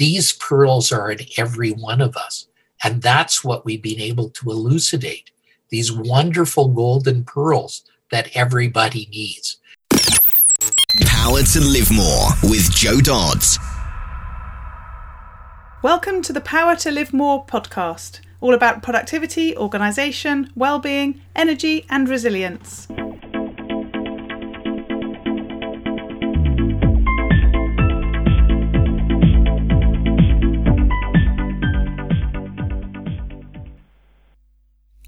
These pearls are in every one of us. And that's what we've been able to elucidate these wonderful golden pearls that everybody needs. Power to Live More with Jo Dodds. Welcome to the Power to Live More podcast, all about productivity, organisation, well-being, energy and resilience.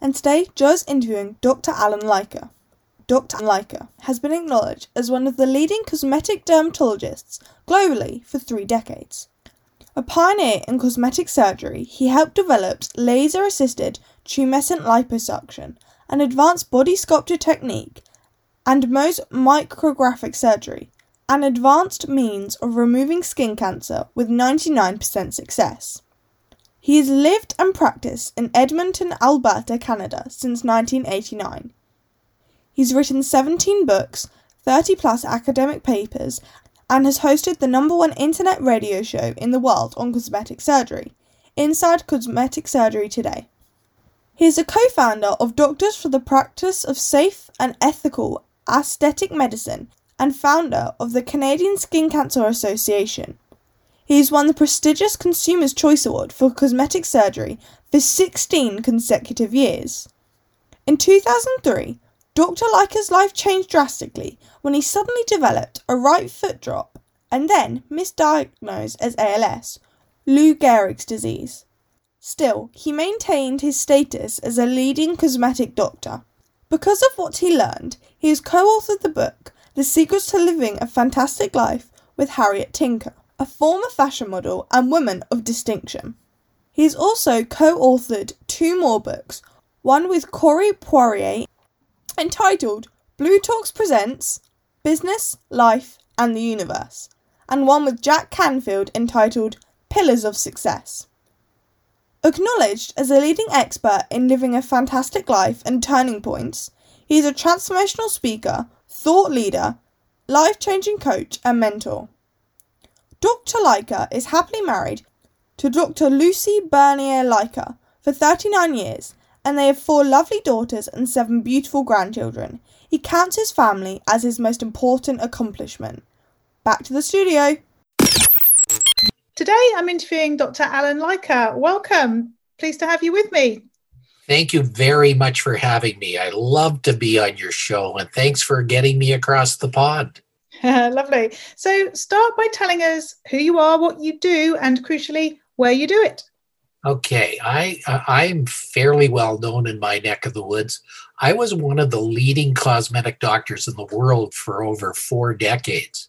and today Jo's interviewing Dr. Alan Leica. Dr. Leica has been acknowledged as one of the leading cosmetic dermatologists globally for three decades. A pioneer in cosmetic surgery, he helped develop laser assisted tumescent liposuction, an advanced body sculpture technique, and Mohs micrographic surgery, an advanced means of removing skin cancer with 99% success. He has lived and practiced in Edmonton, Alberta, Canada since 1989. He's written 17 books, 30 plus academic papers, and has hosted the number one internet radio show in the world on cosmetic surgery, Inside Cosmetic Surgery Today. He is a co founder of Doctors for the Practice of Safe and Ethical Aesthetic Medicine and founder of the Canadian Skin Cancer Association. He's won the prestigious Consumer's Choice Award for cosmetic surgery for 16 consecutive years. In 2003, Dr. Leica's life changed drastically when he suddenly developed a right foot drop and then misdiagnosed as ALS, Lou Gehrig's disease. Still, he maintained his status as a leading cosmetic doctor. Because of what he learned, he has co authored the book The Secrets to Living a Fantastic Life with Harriet Tinka a former fashion model and woman of distinction. He has also co authored two more books, one with Corey Poirier entitled Blue Talks Presents Business, Life, and the Universe, and one with Jack Canfield entitled Pillars of Success. Acknowledged as a leading expert in living a fantastic life and turning points, he is a transformational speaker, thought leader, life changing coach, and mentor. Dr. Leica is happily married to Dr. Lucy Bernier Leica for 39 years, and they have four lovely daughters and seven beautiful grandchildren. He counts his family as his most important accomplishment. Back to the studio. Today I'm interviewing Dr. Alan Leica. Welcome. Pleased to have you with me. Thank you very much for having me. I love to be on your show, and thanks for getting me across the pond. Lovely. So, start by telling us who you are, what you do, and crucially, where you do it. Okay, I I'm fairly well known in my neck of the woods. I was one of the leading cosmetic doctors in the world for over four decades.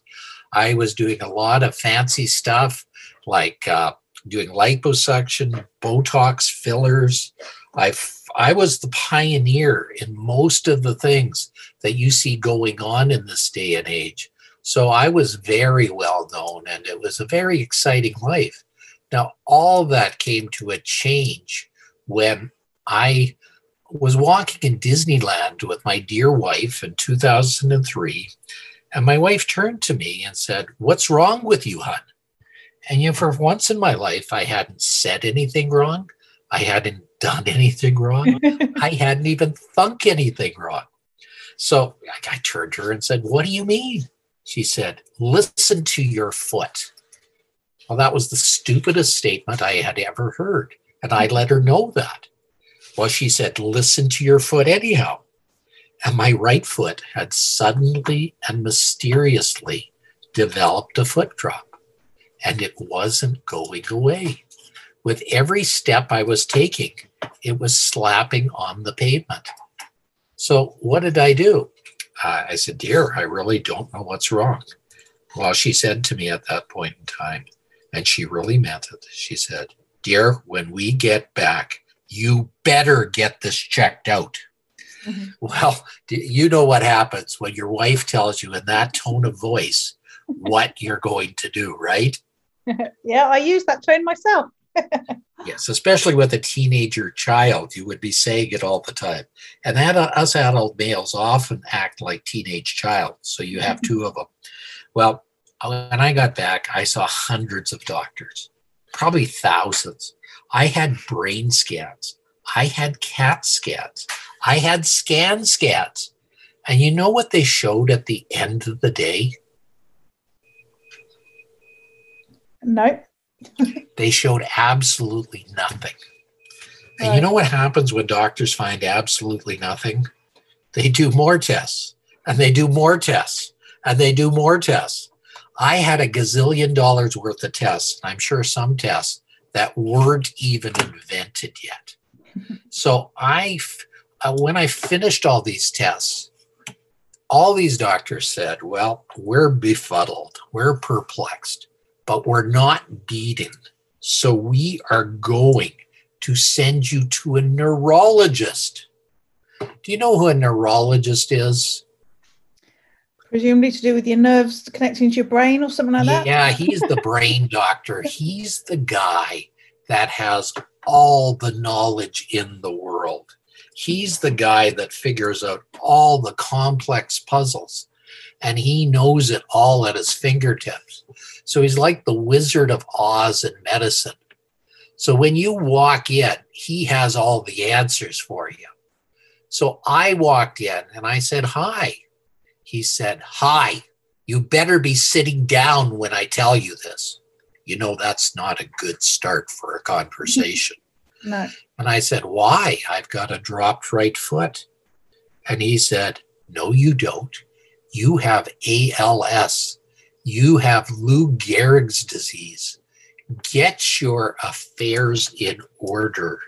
I was doing a lot of fancy stuff like uh, doing liposuction, Botox fillers. I I was the pioneer in most of the things that you see going on in this day and age. So I was very well known and it was a very exciting life. Now, all that came to a change when I was walking in Disneyland with my dear wife in 2003. And my wife turned to me and said, What's wrong with you, hon? And you know, for once in my life, I hadn't said anything wrong. I hadn't done anything wrong. I hadn't even thunk anything wrong. So I, I turned to her and said, What do you mean? She said, Listen to your foot. Well, that was the stupidest statement I had ever heard. And I let her know that. Well, she said, Listen to your foot anyhow. And my right foot had suddenly and mysteriously developed a foot drop. And it wasn't going away. With every step I was taking, it was slapping on the pavement. So, what did I do? Uh, I said, Dear, I really don't know what's wrong. Well, she said to me at that point in time, and she really meant it, she said, dear, when we get back, you better get this checked out. Mm-hmm. Well, you know what happens when your wife tells you in that tone of voice what you're going to do, right? yeah, I use that tone myself. Yes, especially with a teenager child, you would be saying it all the time. And that uh, us adult males often act like teenage child. So you have two of them. Well, when I got back, I saw hundreds of doctors, probably thousands. I had brain scans. I had CAT scans. I had scan scans. And you know what they showed at the end of the day? No. They showed absolutely nothing. And right. you know what happens when doctors find absolutely nothing? They do more tests and they do more tests and they do more tests. I had a gazillion dollars worth of tests, I'm sure some tests that weren't even invented yet. so I, uh, when I finished all these tests, all these doctors said, well, we're befuddled, we're perplexed but we're not beaten. So we are going to send you to a neurologist. Do you know who a neurologist is? Presumably to do with your nerves connecting to your brain or something like that? Yeah, he's the brain doctor. He's the guy that has all the knowledge in the world. He's the guy that figures out all the complex puzzles and he knows it all at his fingertips. So he's like the Wizard of Oz in medicine. So when you walk in, he has all the answers for you. So I walked in and I said, Hi. He said, Hi. You better be sitting down when I tell you this. You know, that's not a good start for a conversation. no. And I said, Why? I've got a dropped right foot. And he said, No, you don't. You have ALS you have Lou Gehrig's disease. Get your affairs in order.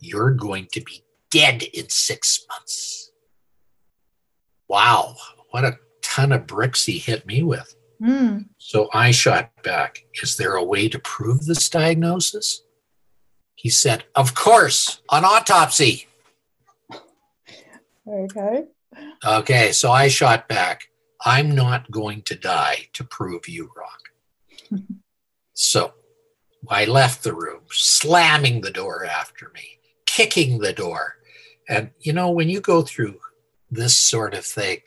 You're going to be dead in six months. Wow, what a ton of bricks he hit me with. Mm. So I shot back. Is there a way to prove this diagnosis? He said, Of course, an autopsy. Okay. Okay, so I shot back. I'm not going to die to prove you wrong. so I left the room, slamming the door after me, kicking the door. And you know, when you go through this sort of thing,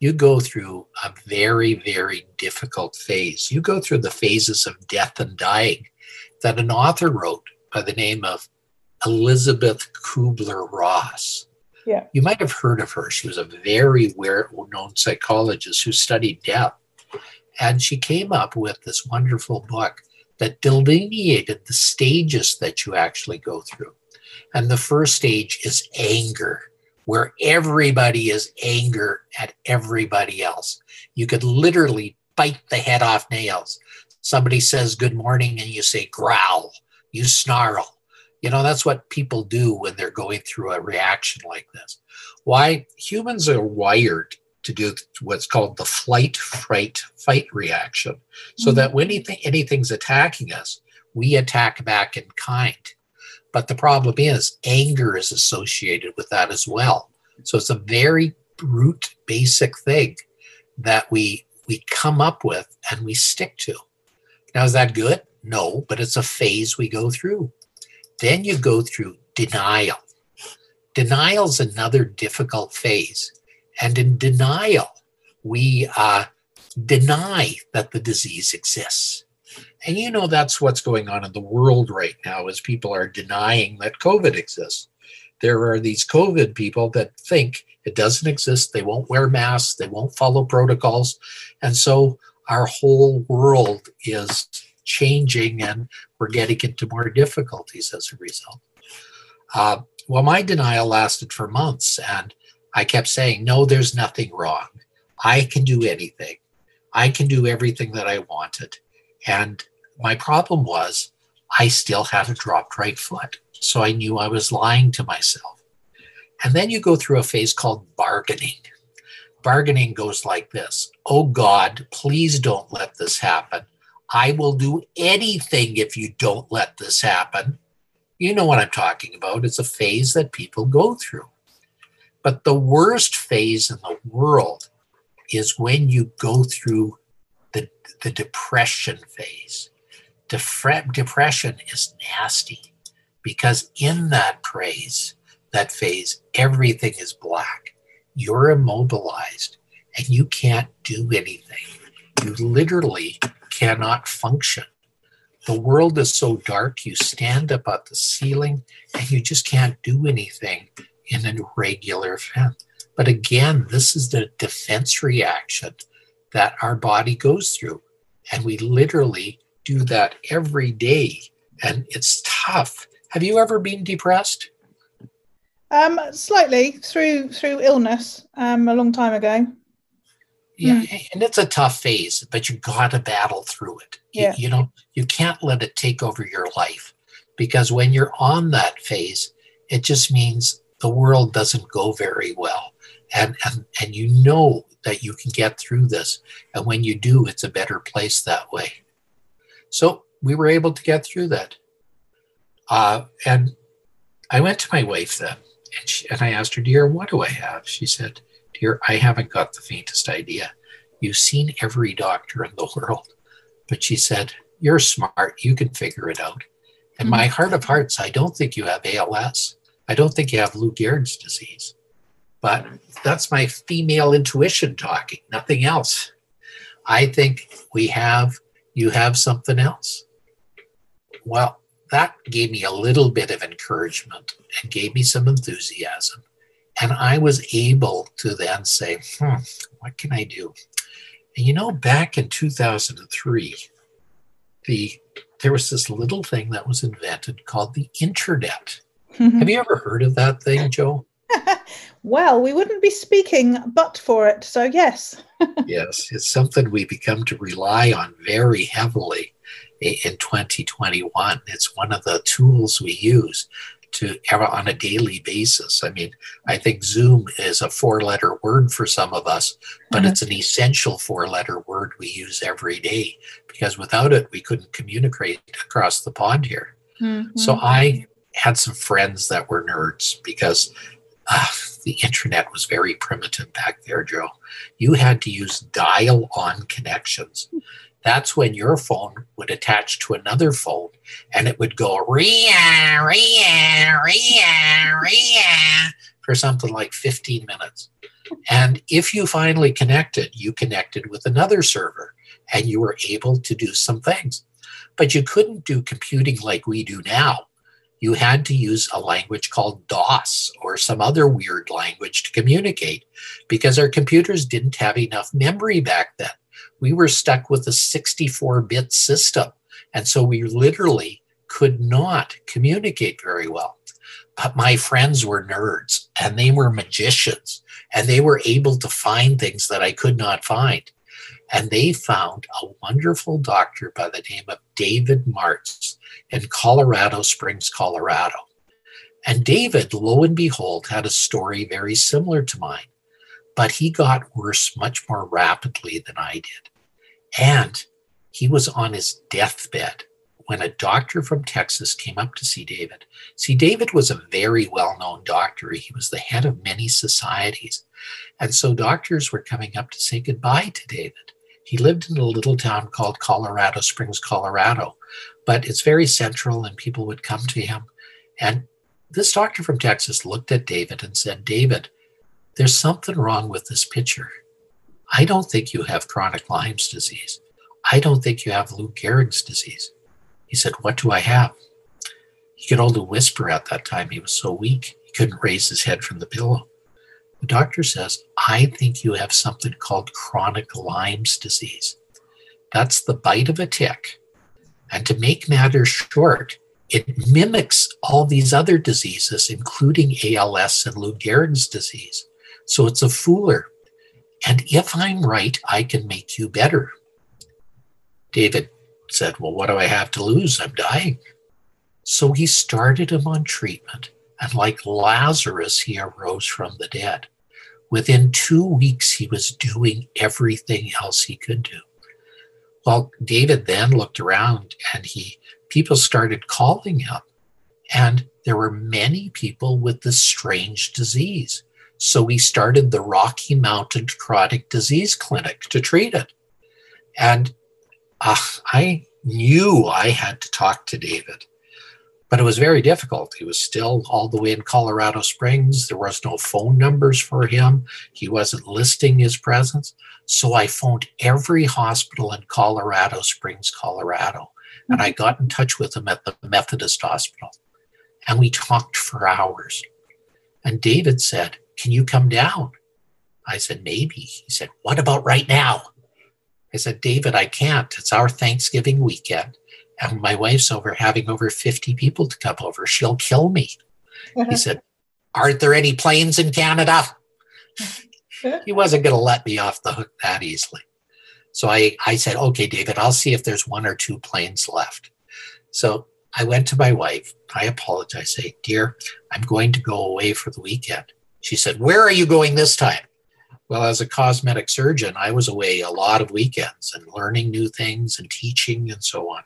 you go through a very, very difficult phase. You go through the phases of death and dying that an author wrote by the name of Elizabeth Kubler Ross. Yeah. You might have heard of her. She was a very well known psychologist who studied death. And she came up with this wonderful book that delineated the stages that you actually go through. And the first stage is anger, where everybody is anger at everybody else. You could literally bite the head off nails. Somebody says good morning and you say growl, you snarl. You know, that's what people do when they're going through a reaction like this. Why humans are wired to do what's called the flight, fright, fight reaction, so mm-hmm. that when anything, anything's attacking us, we attack back in kind. But the problem is, anger is associated with that as well. So it's a very root, basic thing that we we come up with and we stick to. Now, is that good? No, but it's a phase we go through. Then you go through denial. Denial is another difficult phase. And in denial, we uh, deny that the disease exists. And you know that's what's going on in the world right now as people are denying that COVID exists. There are these COVID people that think it doesn't exist. They won't wear masks. They won't follow protocols. And so our whole world is changing and we're getting into more difficulties as a result. Uh, well, my denial lasted for months, and I kept saying, No, there's nothing wrong. I can do anything. I can do everything that I wanted. And my problem was, I still had a dropped right foot. So I knew I was lying to myself. And then you go through a phase called bargaining. Bargaining goes like this Oh God, please don't let this happen. I will do anything if you don't let this happen. You know what I'm talking about. It's a phase that people go through. But the worst phase in the world is when you go through the, the depression phase. Defre- depression is nasty because in that praise, that phase, everything is black. You're immobilized and you can't do anything. You literally cannot function. The world is so dark, you stand up at the ceiling and you just can't do anything in a regular event. But again, this is the defense reaction that our body goes through. And we literally do that every day. And it's tough. Have you ever been depressed? Um, slightly through through illness um, a long time ago. Yeah, mm. and it's a tough phase, but you got to battle through it. Yeah. You, you know, you can't let it take over your life because when you're on that phase, it just means the world doesn't go very well. And, and, and you know that you can get through this. And when you do, it's a better place that way. So we were able to get through that. Uh, and I went to my wife then and, she, and I asked her, Dear, what do I have? She said, Dear, I haven't got the faintest idea. You've seen every doctor in the world. But she said, You're smart. You can figure it out. In mm-hmm. my heart of hearts, I don't think you have ALS. I don't think you have Lou Gehrig's disease. But that's my female intuition talking, nothing else. I think we have, you have something else. Well, that gave me a little bit of encouragement and gave me some enthusiasm. And I was able to then say, hmm, what can I do? And you know, back in 2003, the there was this little thing that was invented called the internet. Have you ever heard of that thing, Jo? well, we wouldn't be speaking but for it. So, yes. yes, it's something we become to rely on very heavily in 2021. It's one of the tools we use to ever on a daily basis. I mean, I think Zoom is a four letter word for some of us, but mm-hmm. it's an essential four letter word we use every day because without it, we couldn't communicate across the pond here. Mm-hmm. So I had some friends that were nerds because uh, the internet was very primitive back there, Jo. You had to use dial on connections that's when your phone would attach to another phone and it would go ria, ria, ria, ria for something like 15 minutes. And if you finally connected, you connected with another server and you were able to do some things. But you couldn't do computing like we do now. You had to use a language called DOS or some other weird language to communicate because our computers didn't have enough memory back then we were stuck with a 64 bit system. And so we literally could not communicate very well. But my friends were nerds and they were magicians and they were able to find things that I could not find. And they found a wonderful doctor by the name of David Martz in Colorado Springs, Colorado. And David, lo and behold, had a story very similar to mine but he got worse much more rapidly than I did. And he was on his deathbed when a doctor from Texas came up to see David. See, David was a very well known doctor. He was the head of many societies. And so doctors were coming up to say goodbye to David. He lived in a little town called Colorado Springs, Colorado, but it's very central and people would come to him. And this doctor from Texas looked at David and said, David, there's something wrong with this picture. I don't think you have chronic Lyme's disease. I don't think you have Lou Gehrig's disease. He said, What do I have? He could only whisper at that time. He was so weak, he couldn't raise his head from the pillow. The doctor says, I think you have something called chronic Lyme's disease. That's the bite of a tick. And to make matters short, it mimics all these other diseases, including ALS and Lou Gehrig's disease. So it's a fooler. And if I'm right, I can make you better. David said, Well, what do I have to lose? I'm dying. So he started him on treatment, and like Lazarus, he arose from the dead. Within two weeks, he was doing everything else he could do. Well, David then looked around and he people started calling him. And there were many people with this strange disease. So we started the Rocky Mountain Chronic Disease Clinic to treat it. And uh, I knew I had to talk to David, but it was very difficult. He was still all the way in Colorado Springs. There was no phone numbers for him. He wasn't listing his presence. So I phoned every hospital in Colorado Springs, Colorado, and I got in touch with him at the Methodist Hospital. And we talked for hours. And David said, Can you come down? I said, Maybe. He said, What about right now? I said, David, I can't. It's our Thanksgiving weekend. And my wife's over having over 50 people to come over. She'll kill me. he said, Aren't there any planes in Canada? he wasn't going to let me off the hook that easily. So I, I said, okay, David, I'll see if there's one or two planes left. So I went to my wife. I apologized. I say, dear, I'm going to go away for the weekend. She said, where are you going this time? Well, as a cosmetic surgeon, I was away a lot of weekends and learning new things and teaching and so on.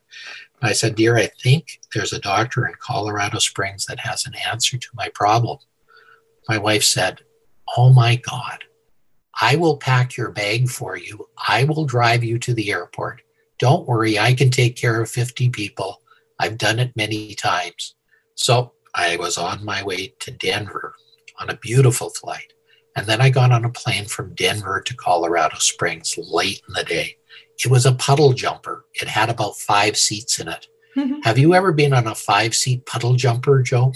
And I said, Dear, I think there's a doctor in Colorado Springs that has an answer to my problem. My wife said, Oh my God, I will pack your bag for you. I will drive you to the airport. Don't worry, I can take care of 50 people. I've done it many times. So I was on my way to Denver on a beautiful flight. And then I got on a plane from Denver to Colorado Springs late in the day. It was a puddle jumper. It had about five seats in it. Mm-hmm. Have you ever been on a five seat puddle jumper, Jo?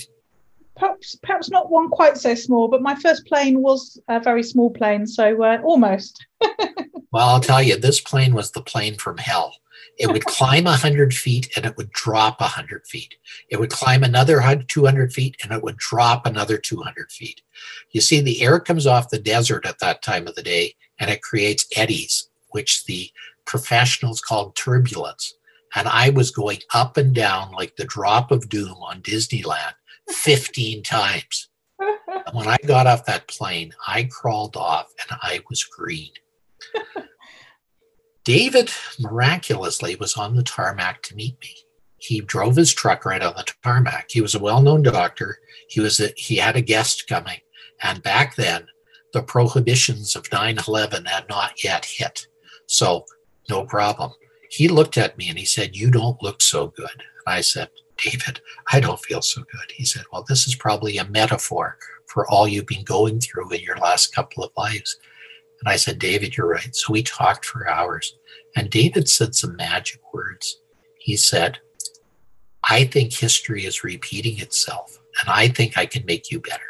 perhaps perhaps not one quite so small, but my first plane was a very small plane, so uh, almost. well, I'll tell you, this plane was the plane from hell. It would climb 100 feet and it would drop 100 feet. It would climb another 200 feet and it would drop another 200 feet. You see, the air comes off the desert at that time of the day and it creates eddies, which the professionals called turbulence. And I was going up and down like the drop of doom on Disneyland 15 times. when I got off that plane, I crawled off and I was green. David miraculously was on the tarmac to meet me. He drove his truck right on the tarmac. He was a well-known doctor. He was a, he had a guest coming, and back then, the prohibitions of 9/11 had not yet hit, so no problem. He looked at me and he said, "You don't look so good." And I said, David, I don't feel so good. He said, Well, this is probably a metaphor for all you've been going through in your last couple of lives. And I said, David, you're right. So we talked for hours. And David said some magic words. He said, I think history is repeating itself, and I think I can make you better.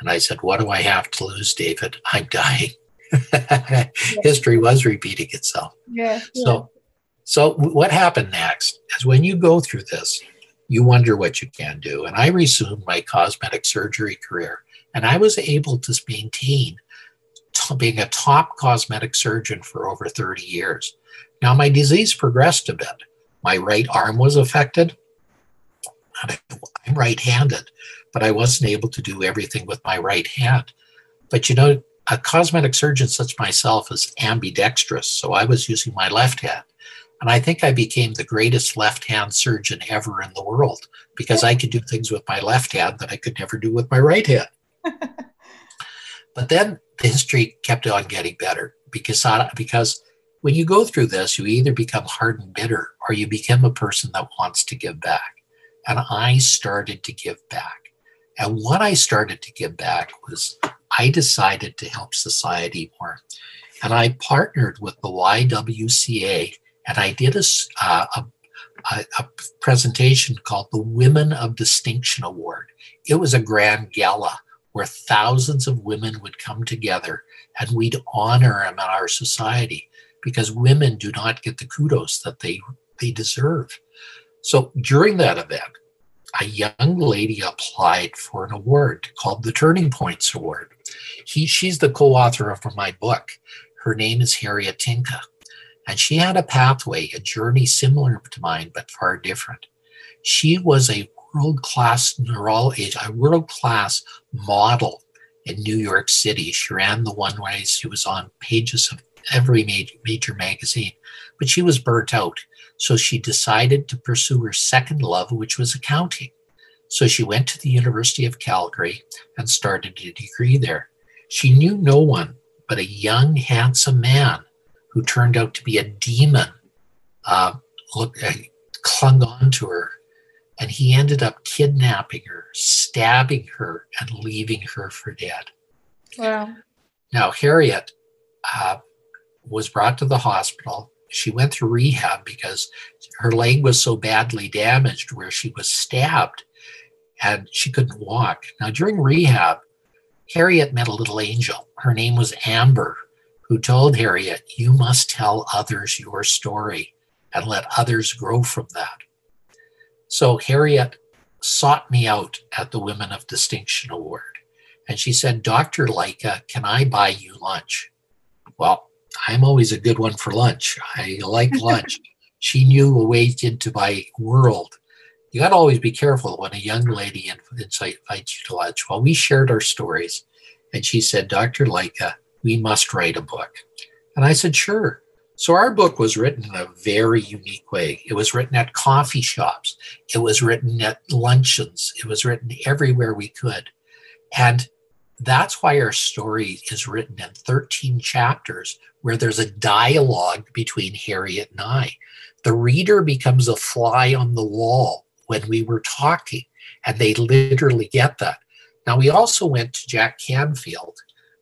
And I said, What do I have to lose, David? I'm dying. history was repeating itself. Yeah, yeah. So so what happened next is when you go through this, you wonder what you can do. And I resumed my cosmetic surgery career, and I was able to maintain being a top cosmetic surgeon for over 30 years. Now, my disease progressed a bit. My right arm was affected. I'm right handed, but I wasn't able to do everything with my right hand. But you know, a cosmetic surgeon such myself is ambidextrous, so I was using my left hand. And I think I became the greatest left hand surgeon ever in the world because I could do things with my left hand that I could never do with my right hand. but then the history kept on getting better because, because when you go through this, you either become hard and bitter or you become a person that wants to give back. And I started to give back. And what I started to give back was I decided to help society more. And I partnered with the YWCA and I did a, uh, a, a, presentation called the Women of Distinction Award. It was a grand gala where thousands of women would come together and we'd honor them in our society because women do not get the kudos that they, they deserve. So during that event, a young lady applied for an award called the Turning Points Award. He, she's the co author of my book. Her name is Harriet Tinka. And she had a pathway, a journey similar to mine, but far different. She was a world class neurologist, a world class model in New York City. She ran the one way she was on pages of every major, major magazine. but she was burnt out. So she decided to pursue her second love, which was accounting. So she went to the University of Calgary and started a degree there. She knew no one but a young, handsome man who turned out to be a demon. Uh, look, uh, clung on to her, and he ended up kidnapping her, stabbing her, and leaving her for dead. Wow. Now, Harriet uh, was brought to the hospital. She went through rehab because her leg was so badly damaged where she was stabbed and she couldn't walk. Now, during rehab, Harriet met a little angel. Her name was Amber, who told Harriet, You must tell others your story and let others grow from that. So Harriet sought me out at the Women of Distinction Award. And she said, Dr. Leica, can I buy you lunch? Well, I'm always a good one for lunch. I like lunch. she knew a way into my world. You got to always be careful when a young lady invites you to lunch. Well, we shared our stories, and she said, Dr. Leica, we must write a book. And I said, sure. So our book was written in a very unique way. It was written at coffee shops, it was written at luncheons, it was written everywhere we could. And that's why our story is written in 13 chapters where there's a dialogue between Harriet and I. The reader becomes a fly on the wall when we were talking, and they literally get that. Now, we also went to Jack Canfield.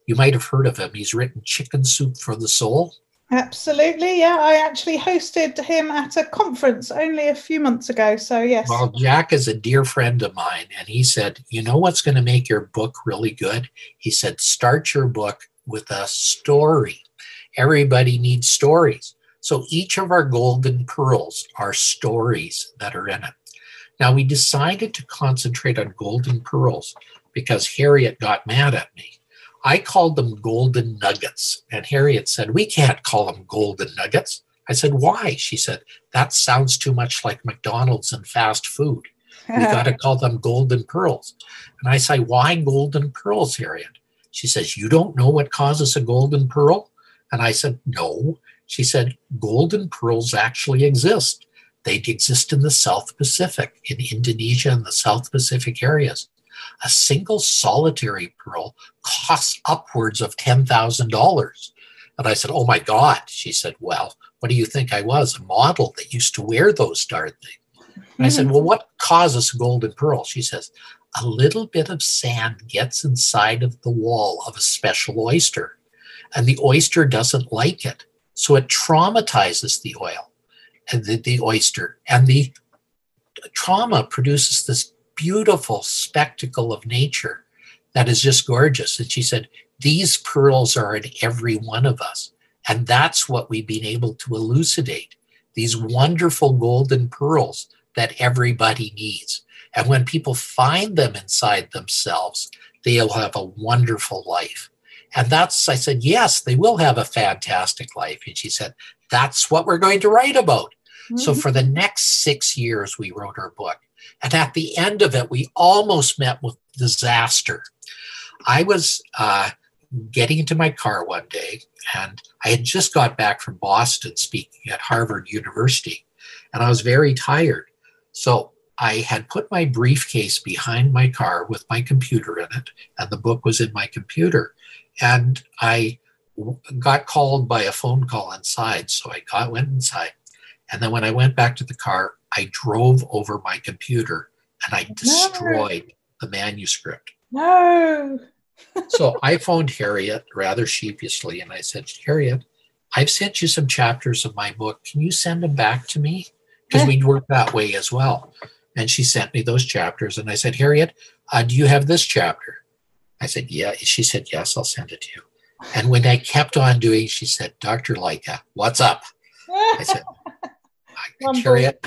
You might have heard of him. He's written Chicken Soup for the Soul. Absolutely, yeah. I actually hosted him at a conference only a few months ago. So, yes. Well, Jack is a dear friend of mine, and he said, You know what's going to make your book really good? He said, Start your book with a story. Everybody needs stories. So, each of our golden pearls are stories that are in it. Now, we decided to concentrate on golden pearls because Harriet got mad at me I called them golden nuggets. And Harriet said, We can't call them golden nuggets. I said, Why? She said, That sounds too much like McDonald's and fast food. We got to call them golden pearls. And I say, Why golden pearls, Harriet? She says, You don't know what causes a golden pearl? And I said, No. She said, Golden pearls actually exist. They exist in the South Pacific, in Indonesia and the South Pacific areas a single solitary pearl costs upwards of $10,000. And I said, Oh my God. She said, Well, what do you think I was? A model that used to wear those darn things. And I said, Well, what causes a golden pearl? She says, A little bit of sand gets inside of the wall of a special oyster, and the oyster doesn't like it. So it traumatizes the oil and the, the oyster. And the trauma produces this beautiful spectacle of nature that is just gorgeous. And she said, These pearls are in every one of us. And that's what we've been able to elucidate these wonderful golden pearls that everybody needs. And when people find them inside themselves, they'll have a wonderful life. And that's, I said, yes, they will have a fantastic life. And she said, that's what we're going to write about. Mm-hmm. So for the next six years, we wrote our book. And at the end of it, we almost met with disaster. I was uh, getting into my car one day, and I had just got back from Boston speaking at Harvard University, and I was very tired. So I had put my briefcase behind my car with my computer in it, and the book was in my computer. And I got called by a phone call inside. So I got, went inside. And then when I went back to the car, I drove over my computer and I destroyed no. the manuscript. No. so I phoned Harriet rather sheepishly and I said, Harriet, I've sent you some chapters of my book. Can you send them back to me? Because we'd work that way as well. And she sent me those chapters. And I said, Harriet, uh, do you have this chapter? I said, yeah. She said, yes, I'll send it to you. And when I kept on doing, she said, Dr. Leica, what's up? I said, Harriet,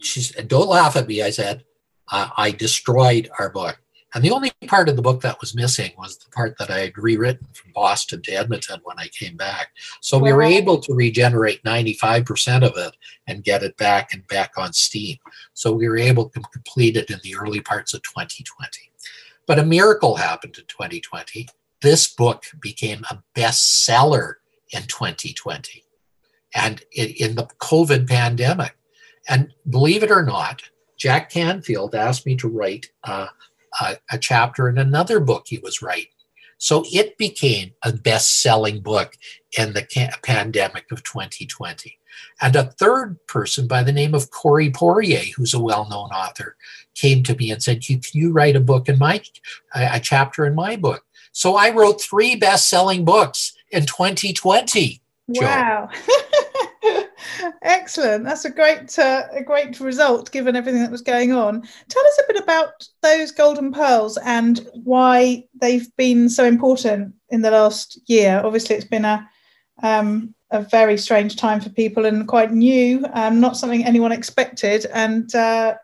she said, don't laugh at me. I said, I, I destroyed our book. And the only part of the book that was missing was the part that I had rewritten from Boston to Edmonton when I came back. So we were able to regenerate 95% of it and get it back and back on Steam. So we were able to complete it in the early parts of 2020. But a miracle happened in 2020. This book became a bestseller in 2020. And in, the COVID pandemic. And believe it or not, Jack Canfield asked me to write uh, a, a chapter in another book he was writing. So it became a best selling book in the ca- pandemic of 2020. And a third person by the name of Corey Poirier, who's a well known author, came to me and said, Can you write a book in my, a chapter in my book? So I wrote three best selling books in 2020. Wow. Excellent. That's a great uh, a great result given everything that was going on. Tell us a bit about those golden pearls and why they've been so important in the last year. Obviously, it's been a um, a very strange time for people and quite new, um, not something anyone expected. And uh,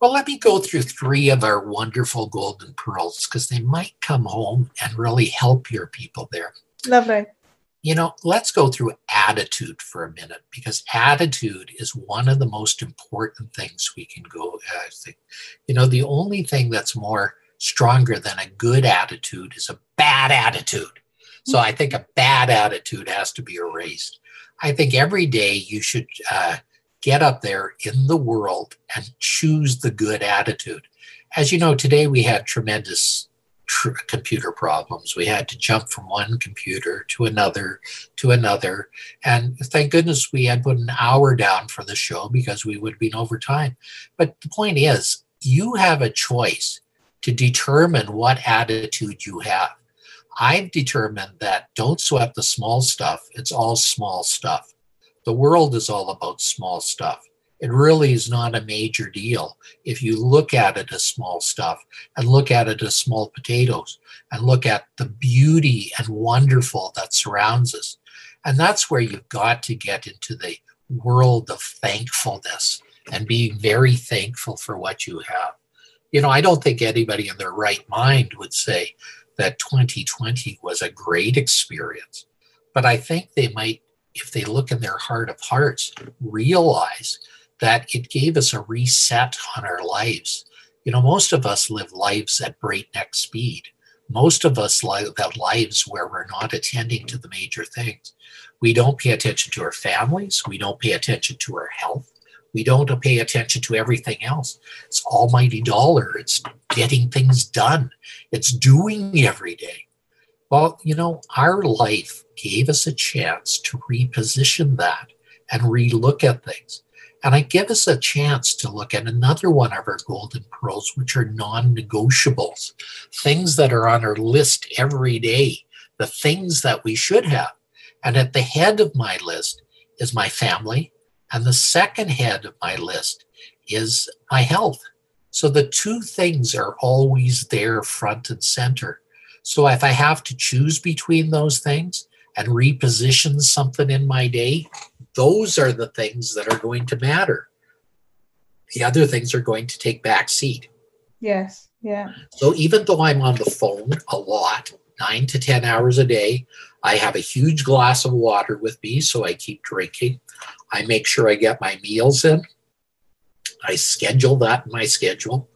well, let me go through three of our wonderful golden pearls because they might come home and really help your people there. Lovely you know, let's go through attitude for a minute because attitude is one of the most important things we can go. I think, you know, the only thing that's more stronger than a good attitude is a bad attitude. So I think a bad attitude has to be erased. I think every day you should uh, get up there in the world and choose the good attitude. As you know, today we had tremendous tr- computer problems. We had to jump from one computer to another to another. And thank goodness we had put an hour down for the show because we would have been over time. But the point is, you have a choice to determine what attitude you have. I've determined that don't sweat the small stuff, it's all small stuff. The world is all about small stuff it really is not a major deal if you look at it as small stuff and look at it as small potatoes and look at the beauty and wonderful that surrounds us. And that's where you've got to get into the world of thankfulness and being very thankful for what you have. You know, I don't think anybody in their right mind would say that 2020 was a great experience, but I think they might, if they look in their heart of hearts, realize that it gave us a reset on our lives. You know, most of us live lives at breakneck speed. Most of us live lives where we're not attending to the major things. We don't pay attention to our families. We don't pay attention to our health. We don't pay attention to everything else. It's almighty dollar. It's getting things done. It's doing every day. Well, you know, our life gave us a chance to reposition that and relook at things. And I give us a chance to look at another one of our golden pearls, which are non negotiables, things that are on our list every day, the things that we should have. And at the head of my list is my family. And the second head of my list is my health. So the two things are always there front and center. So if I have to choose between those things and reposition something in my day, those are the things that are going to matter. The other things are going to take back seat. Yes. Yeah. So even though I'm on the phone a lot, nine to 10 hours a day, I have a huge glass of water with me, so I keep drinking. I make sure I get my meals in. I schedule that in my schedule.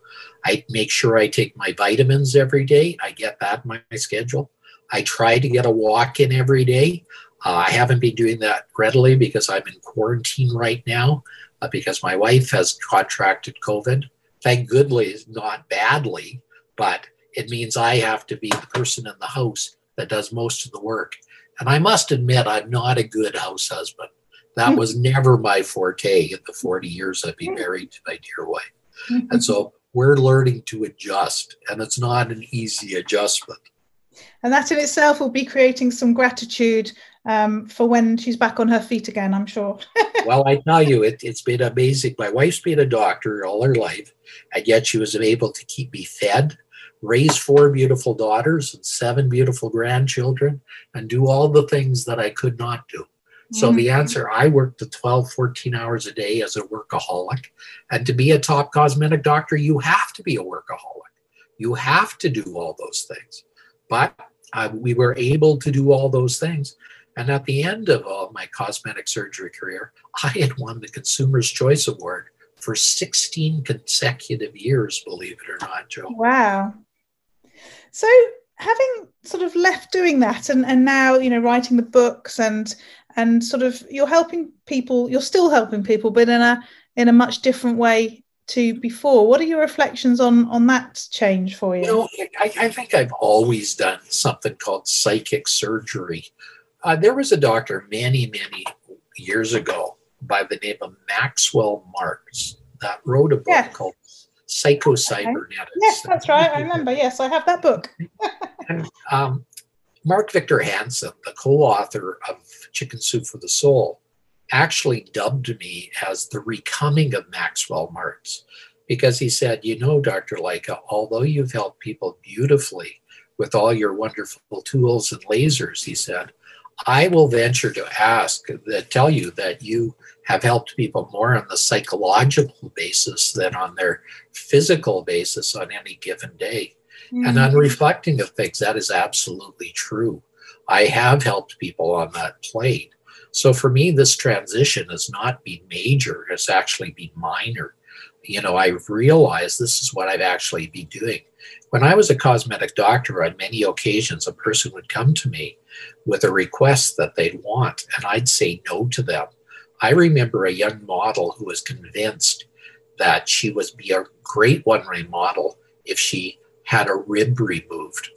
I make sure I take my vitamins every day. I get that in my schedule. I try to get a walk in every day. Uh, I haven't been doing that readily because I'm in quarantine right now uh, because my wife has contracted COVID. Thank goodness, not badly, but it means I have to be the person in the house that does most of the work. And I must admit, I'm not a good house husband. That was never my forte in the 40 years I've been married to my dear wife. And so we're learning to adjust, and it's not an easy adjustment. And that in itself will be creating some gratitude um, for when she's back on her feet again, I'm sure. well, I tell you, it, it's been amazing. My wife's been a doctor all her life, and yet she was able to keep me fed, raise four beautiful daughters and seven beautiful grandchildren, and do all the things that I could not do. So mm-hmm. the answer, I worked the 12, 14 hours a day as a workaholic. And to be a top cosmetic doctor, you have to be a workaholic. You have to do all those things. But uh, we were able to do all those things and at the end of all my cosmetic surgery career, I had won the Consumer's Choice Award for 16 consecutive years, believe it or not, Jo. Wow. So having sort of left doing that and, and now, you know, writing the books and and sort of you're helping people. You're still helping people, but in a in a much different way to before. What are your reflections on on that change for you? You know, I, I think I've always done something called psychic surgery. Uh, there was a doctor many, many years ago by the name of Maxwell Maltz that wrote a book yes. called Psycho Cybernetics. Okay. Yes, that's right. I remember. Yes, I have that book. and um, Mark Victor Hansen, the co-author of Chicken Soup for the Soul, actually dubbed me as the recoming of Maxwell Maltz because he said, You know, Dr. Lycka, although you've helped people beautifully with all your wonderful tools and lasers, he said, I will venture to ask that tell you that you have helped people more on the psychological basis than on their physical basis on any given day. Mm-hmm. And on reflecting of things, that is absolutely true. I have helped people on that plane. So for me, this transition has not been major, it's actually been minor. You know, I've realized this is what I've actually been doing. When I was a cosmetic doctor, on many occasions, a person would come to me with a request that they'd want, and I'd say no to them. I remember a young model who was convinced that she would be a great one way model if she had a rib removed.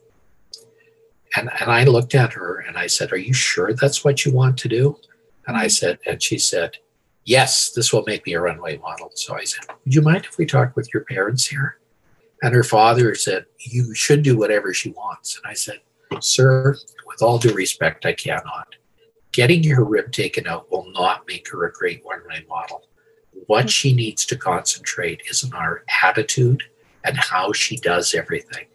And, and I looked at her and I said, Are you sure that's what you want to do? And I said, and she said, Yes, this will make me a runway model. So I said, Would you mind if we talk with your parents here? And her father said, You should do whatever she wants. And I said, Sir, with all due respect, I cannot. Getting her rib taken out will not make her a great runway model. What she needs to concentrate is on our attitude and how she does everything.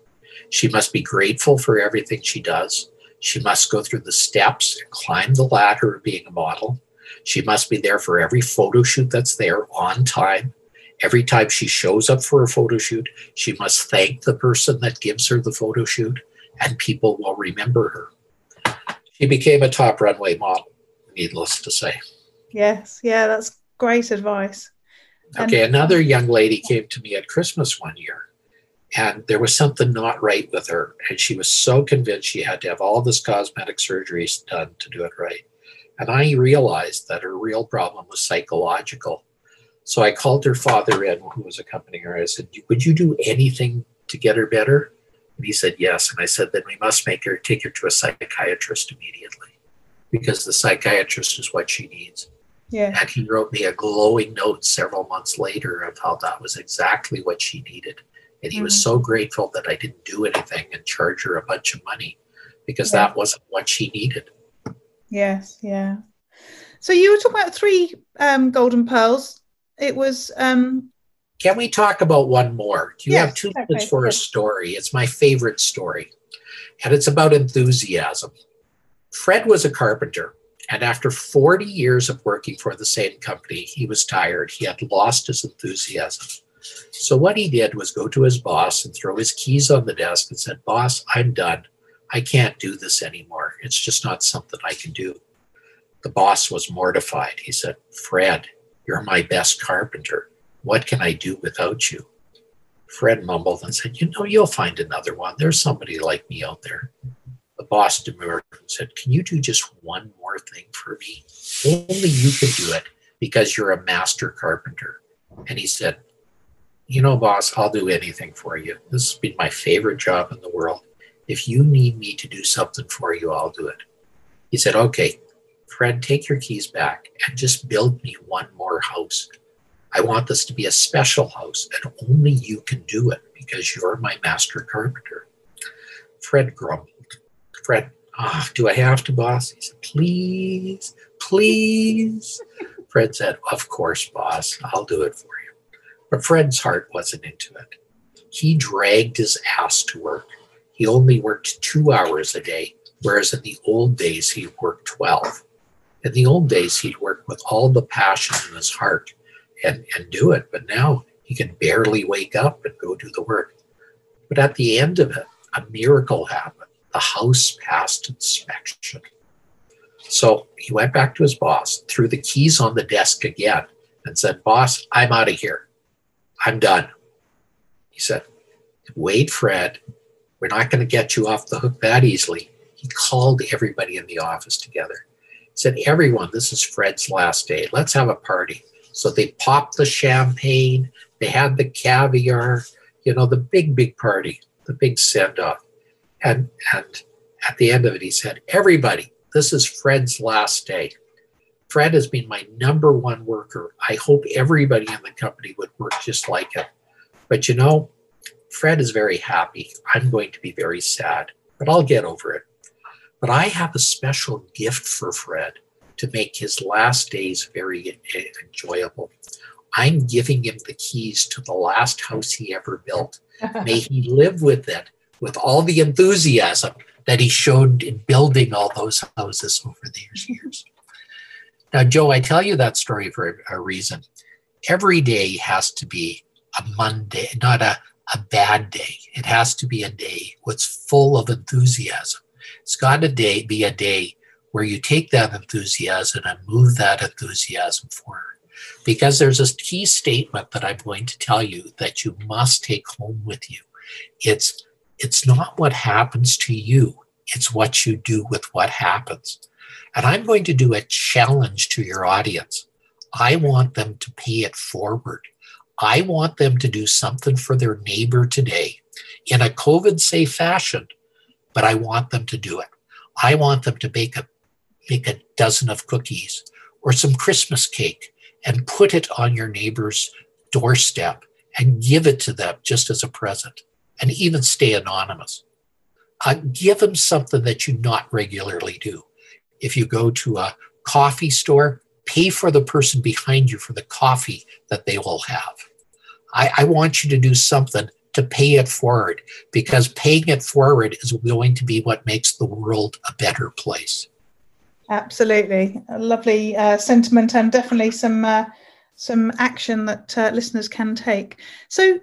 She must be grateful for everything she does. She must go through the steps and climb the ladder of being a model. She must be there for every photo shoot that's there on time. Every time she shows up for a photo shoot, she must thank the person that gives her the photo shoot, and people will remember her. She became a top runway model, needless to say. Yes, yeah, that's great advice. Okay, and- another young lady came to me at Christmas one year and there was something not right with her and she was so convinced she had to have all this cosmetic surgery done to do it right and i realized that her real problem was psychological so i called her father in who was accompanying her i said would you do anything to get her better and he said yes and i said then we must make her take her to a psychiatrist immediately because the psychiatrist is what she needs yeah. And he wrote me a glowing note several months later of how that was exactly what she needed. And he mm-hmm. was so grateful that I didn't do anything and charge her a bunch of money because yeah. that wasn't what she needed. Yes, yeah. So you were talking about three um, golden pearls. It was. Um... Can we talk about one more? Do you yes, have two minutes okay, for a story? It's my favorite story, and it's about enthusiasm. Fred was a carpenter, and after 40 years of working for the same company, he was tired. He had lost his enthusiasm. So what he did was go to his boss and throw his keys on the desk and said, Boss, I'm done. I can't do this anymore. It's just not something I can do. The boss was mortified. He said, Fred, you're my best carpenter. What can I do without you? Fred mumbled and said, You know, you'll find another one. There's somebody like me out there. The boss demurred and said, Can you do just one more thing for me? Only you can do it because you're a master carpenter. And he said, you know, boss, I'll do anything for you. This has been my favorite job in the world. If you need me to do something for you, I'll do it. He said, okay, Fred, take your keys back and just build me one more house. I want this to be a special house, and only you can do it because you're my master carpenter. Fred grumbled. Fred, ah, oh, do I have to, boss? He said, please, please. Fred said, of course, boss, I'll do it for you. But Fred's heart wasn't into it. He dragged his ass to work. He only worked two hours a day, whereas in the old days he worked 12. In the old days, he'd work with all the passion in his heart and, and do it. But now he can barely wake up and go do the work. But at the end of it, a miracle happened. The house passed inspection. So he went back to his boss, threw the keys on the desk again, and said, Boss, I'm out of here. I'm done. He said, Wait, Fred, we're not going to get you off the hook that easily. He called everybody in the office together. Said, Everyone, this is Fred's last day. Let's have a party. So they popped the champagne, they had the caviar, you know, the big, big party, the big send off. And, and at the end of it, he said, Everybody, this is Fred's last day. Fred has been my number one worker. I hope everybody in the company would work just like him. But you know, Fred is very happy. I'm going to be very sad, but I'll get over it. But I have a special gift for Fred to make his last days very enjoyable. I'm giving him the keys to the last house he ever built. May he live with it with all the enthusiasm that he showed in building all those houses over the years. Now, Jo, I tell you that story for a reason. Every day has to be a Monday, not a, a bad day. It has to be a day what's full of enthusiasm. It's got to day, be a day where you take that enthusiasm and move that enthusiasm forward. Because there's a key statement that I'm going to tell you that you must take home with you. It's it's not what happens to you, it's what you do with what happens. And I'm going to do a challenge to your audience. I want them to pay it forward. I want them to do something for their neighbor today in a COVID safe fashion, but I want them to do it. I want them to bake a, make a dozen of cookies or some Christmas cake and put it on your neighbor's doorstep and give it to them just as a present and even stay anonymous. Uh, give them something that you not regularly do. If you go to a coffee store, pay for the person behind you for the coffee that they will have. I, I want you to do something to pay it forward because paying it forward is going to be what makes the world a better place. Absolutely, a lovely uh, sentiment, and definitely some uh, some action that uh, listeners can take. So,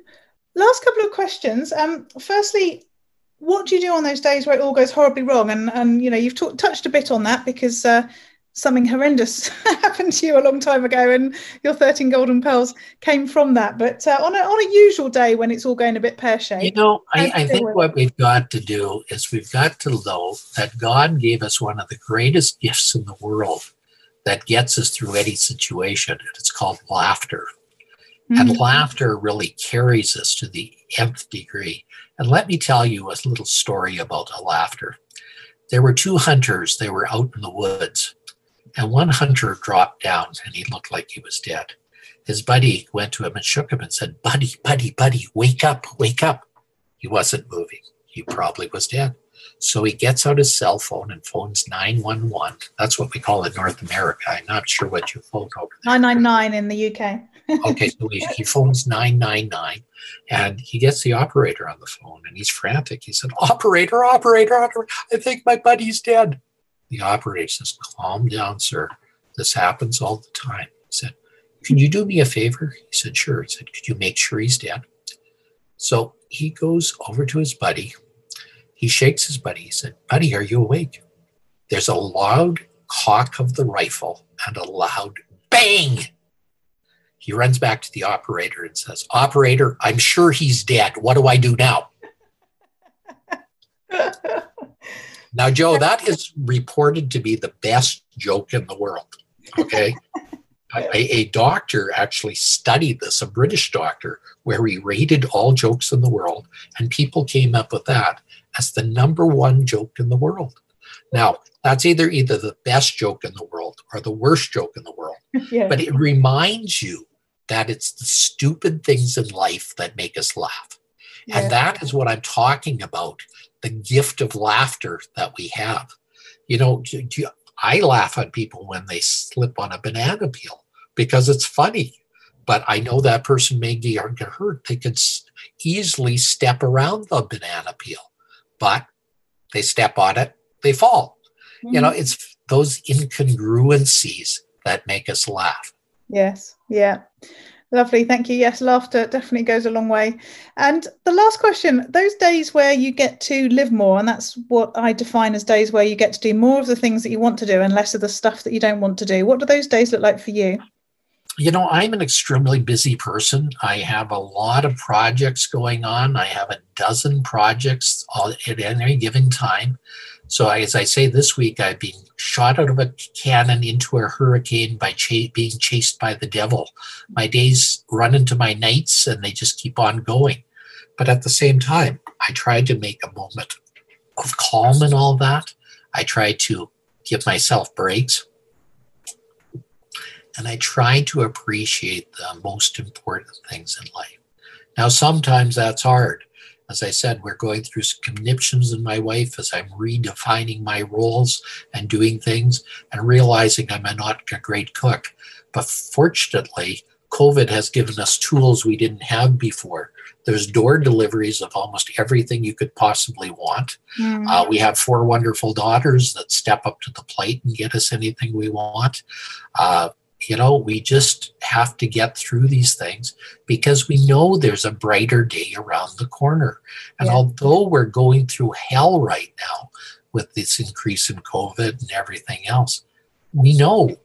last couple of questions. Um, firstly, what do you do on those days where it all goes horribly wrong? And and you know you've t- touched a bit on that because uh, something horrendous happened to you a long time ago, and your thirteen golden pearls came from that. But uh, on a on a usual day when it's all going a bit pear shaped, you know, I, I think what it? we've got to do is we've got to know that God gave us one of the greatest gifts in the world that gets us through any situation, and it's called laughter. Mm-hmm. And laughter really carries us to the nth degree. And let me tell you a little story about a laughter. There were two hunters, they were out in the woods, and one hunter dropped down and he looked like he was dead. His buddy went to him and shook him and said, Buddy, buddy, buddy, wake up, wake up. He wasn't moving. He probably was dead. So he gets out his cell phone and phones 911. That's what we call it in North America. I'm not sure what you phone over there. 999 in the UK. okay, so he, he phones 999 and he gets the operator on the phone and he's frantic. He said, Operator, operator, operator, I think my buddy's dead. The operator says, Calm down, sir. This happens all the time. He said, Can you do me a favor? He said, Sure. He said, Could you make sure he's dead? So he goes over to his buddy. He shakes his buddy. He said, Buddy, are you awake? There's a loud cock of the rifle and a loud bang he runs back to the operator and says, Operator, I'm sure he's dead. What do I do now? now, Jo, that is reported to be the best joke in the world. Okay. a, a, doctor actually studied this, a British doctor, where he rated all jokes in the world, and people came up with that as the number one joke in the world. Now, that's either either the best joke in the world or the worst joke in the world. Yeah. But it reminds you that it's the stupid things in life that make us laugh. Yeah. And that is what I'm talking about the gift of laughter that we have. You know, I laugh at people when they slip on a banana peel because it's funny. But I know that person may get hurt. They could easily step around the banana peel, but they step on it, they fall. Mm-hmm. You know, mm-hmm. it's those incongruencies that make us laugh. Yes. Yeah. Lovely. Thank you. Yes, laughter definitely goes a long way. And the last question those days where you get to live more, and that's what I define as days where you get to do more of the things that you want to do and less of the stuff that you don't want to do. What do those days look like for you? You know, I'm an extremely busy person. I have a lot of projects going on. I have a dozen projects at any given time. So, as I say, this week I've been shot out of a cannon into a hurricane by being chased by the devil. My days run into my nights and they just keep on going. But at the same time, I try to make a moment of calm and all that. I try to give myself breaks. And I try to appreciate the most important things in life. Now, sometimes that's hard. As I said, we're going through some conniptions in my wife as I'm redefining my roles and doing things and realizing I'm not a great cook. But fortunately, COVID has given us tools we didn't have before. There's door deliveries of almost everything you could possibly want. Mm. Uh, we have four wonderful daughters that step up to the plate and get us anything we want. Uh, you know, we just have to get through these things because we know there's a brighter day around the corner. And yeah. although we're going through hell right now with this increase in COVID and everything else, we know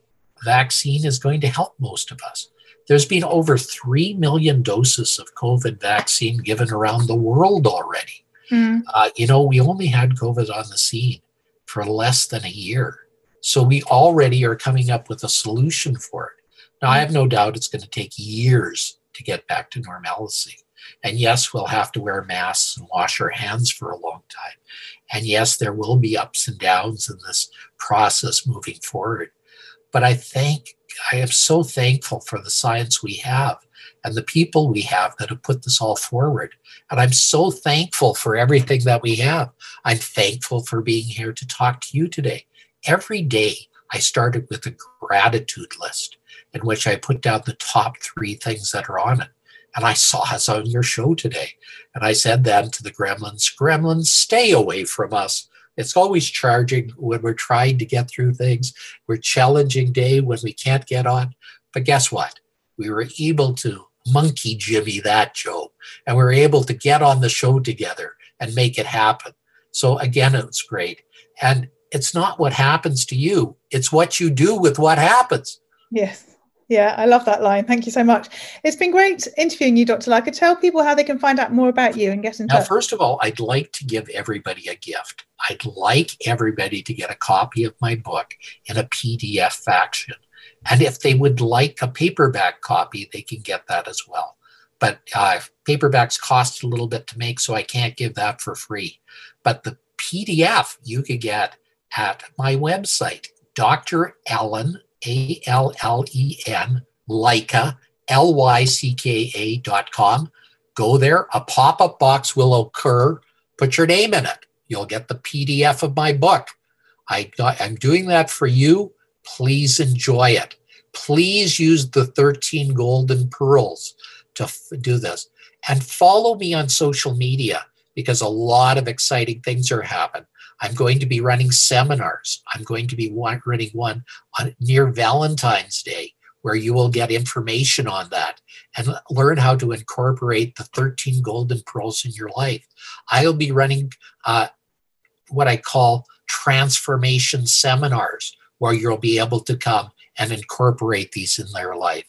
vaccine is going to help most of us. There's been over 3 million doses of COVID vaccine given around the world already. Mm. Uh, you know, we only had COVID on the scene for less than a year. So we already are coming up with a solution for it. Now, I have no doubt it's going to take years to get back to normalcy. And yes, we'll have to wear masks and wash our hands for a long time. And yes, there will be ups and downs in this process moving forward. But I think I am so thankful for the science we have and the people we have that have put this all forward. And I'm so thankful for everything that we have. I'm thankful for being here to talk to you today every day I started with a gratitude list in which I put down the top three things that are on it. And I saw us on your show today. And I said then to the gremlins, gremlins, stay away from us. It's always charging when we're trying to get through things. We're challenging day when we can't get on. But guess what? We were able to monkey Jimmy that, Jo. And we were able to get on the show together and make it happen. So again, it's great. And it's not what happens to you, it's what you do with what happens. Yes. Yeah, I love that line. Thank you so much. It's been great interviewing you, Dr. Lycka. Tell people how they can find out more about you and get in now, touch. First of all, I'd like to give everybody a gift. I'd like everybody to get a copy of my book in a PDF faction. And if they would like a paperback copy, they can get that as well. But uh, paperbacks cost a little bit to make, so I can't give that for free. But the PDF you could get at my website, Dr. Allen, A L L E N, Lycka, L Y C K A dot com. Go there, a pop up box will occur. Put your name in it. You'll get the PDF of my book. I I'm doing that for you. Please enjoy it. Please use the 13 golden pearls to f- do this. And follow me on social media because a lot of exciting things are happening. I'm going to be running seminars. I'm going to be running one on, near Valentine's Day where you will get information on that and learn how to incorporate the 13 golden pearls in your life. I'll be running uh, what I call transformation seminars where you'll be able to come and incorporate these in their life.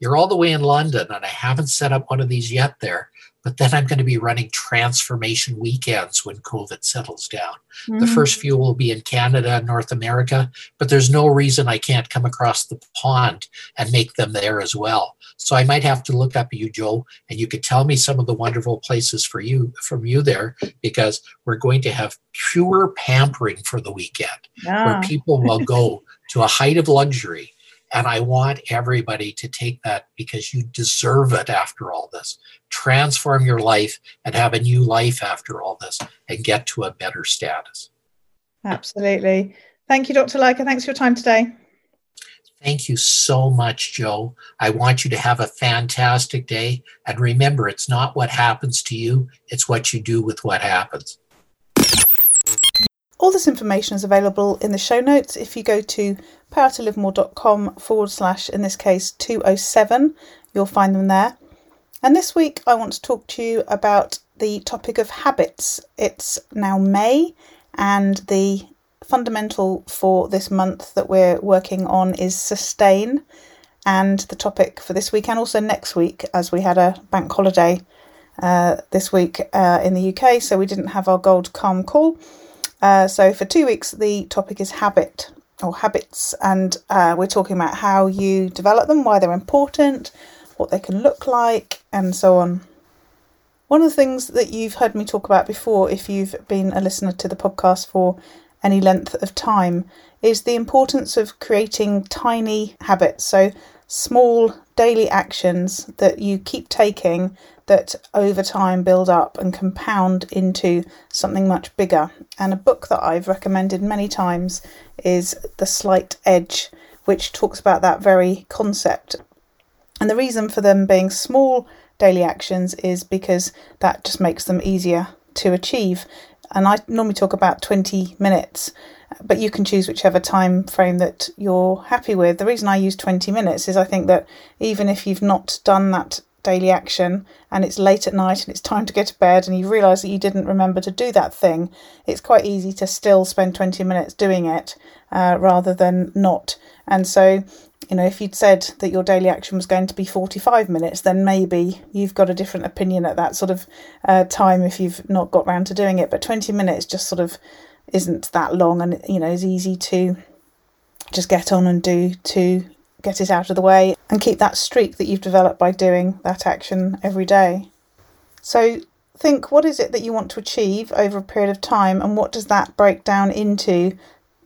You're all the way in London, and I haven't set up one of these yet there, but then I'm going to be running transformation weekends when COVID settles down. Mm-hmm. The first few will be in Canada and North America, but there's no reason I can't come across the pond and make them there as well. So I might have to look up you, Jo, and you could tell me some of the wonderful places for you from you there, because we're going to have pure pampering for the weekend yeah. where people will go to a height of luxury and I want everybody to take that because you deserve it after all this. Transform your life and have a new life after all this and get to a better status. Absolutely. Thank you, Dr. Lycka. Thanks for your time today. Thank you so much, Jo. I want you to have a fantastic day. And remember, it's not what happens to you, it's what you do with what happens. All this information is available in the show notes if you go to powertolivemore.com forward slash, in this case, 207. You'll find them there. And this week I want to talk to you about the topic of habits. It's now May, and the fundamental for this month that we're working on is sustain. And the topic for this week and also next week, as we had a bank holiday uh, this week uh, in the UK, so we didn't have our Gold Calm call. Uh, so for two weeks, the topic is habit or habits, and uh, we're talking about how you develop them, why they're important, what they can look like, and so on. One of the things that you've heard me talk about before, if you've been a listener to the podcast for any length of time, is the importance of creating tiny habits. So, small daily actions that you keep taking that over time build up and compound into something much bigger. And a book that I've recommended many times is The Slight Edge, which talks about that very concept. And the reason for them being small daily actions is because that just makes them easier to achieve. And I normally talk about 20 minutes, but you can choose whichever time frame that you're happy with. The reason I use 20 minutes is I think that even if you've not done that daily action and it's late at night and it's time to go to bed and you realize that you didn't remember to do that thing, it's quite easy to still spend 20 minutes doing it uh, rather than not. And so, you know, if you'd said that your daily action was going to be 45 minutes, then maybe you've got a different opinion at that sort of uh, time if you've not got round to doing it. But 20 minutes just sort of isn't that long and, you know, is easy to just get on and do to get it out of the way and keep that streak that you've developed by doing that action every day. So think what is it that you want to achieve over a period of time and what does that break down into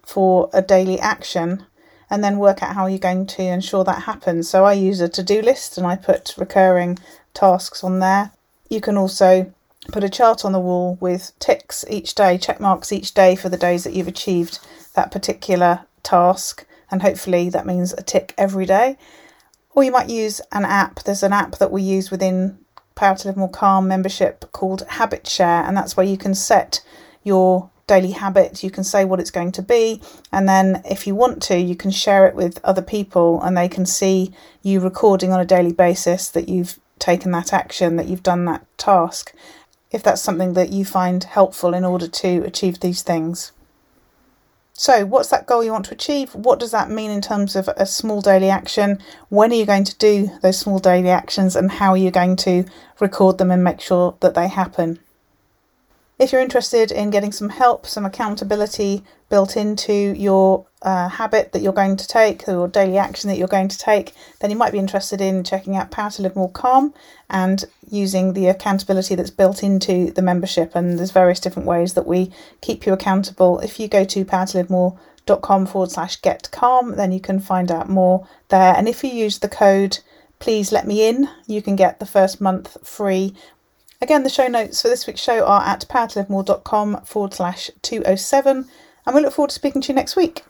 for a daily action and then work out how you're going to ensure that happens. So I use a to-do list and I put recurring tasks on there. You can also put a chart on the wall with ticks each day, check marks each day for the days that you've achieved that particular task and hopefully that means a tick every day. Or you might use an app. There's an app that we use within Power to Live More Calm membership called Habit Share, and that's where you can set your daily habit. You can say what it's going to be, and then if you want to, you can share it with other people, and they can see you recording on a daily basis that you've taken that action, that you've done that task, if that's something that you find helpful in order to achieve these things. So, what's that goal you want to achieve? What does that mean in terms of a small daily action? When are you going to do those small daily actions and how are you going to record them and make sure that they happen? If you're interested in getting some help, some accountability built into your uh, habit that you're going to take or daily action that you're going to take, then you might be interested in checking out Power to Live More Calm and using the accountability that's built into the membership. And there's various different ways that we keep you accountable. If you go to powertolivemore.com forward slash get calm, then you can find out more there. And if you use the code please let me in. You can get the first month free Again, the show notes for this week's show are at powertolivemore.com forward slash 207, and we look forward to speaking to you next week.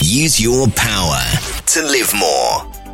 Use your power to live more.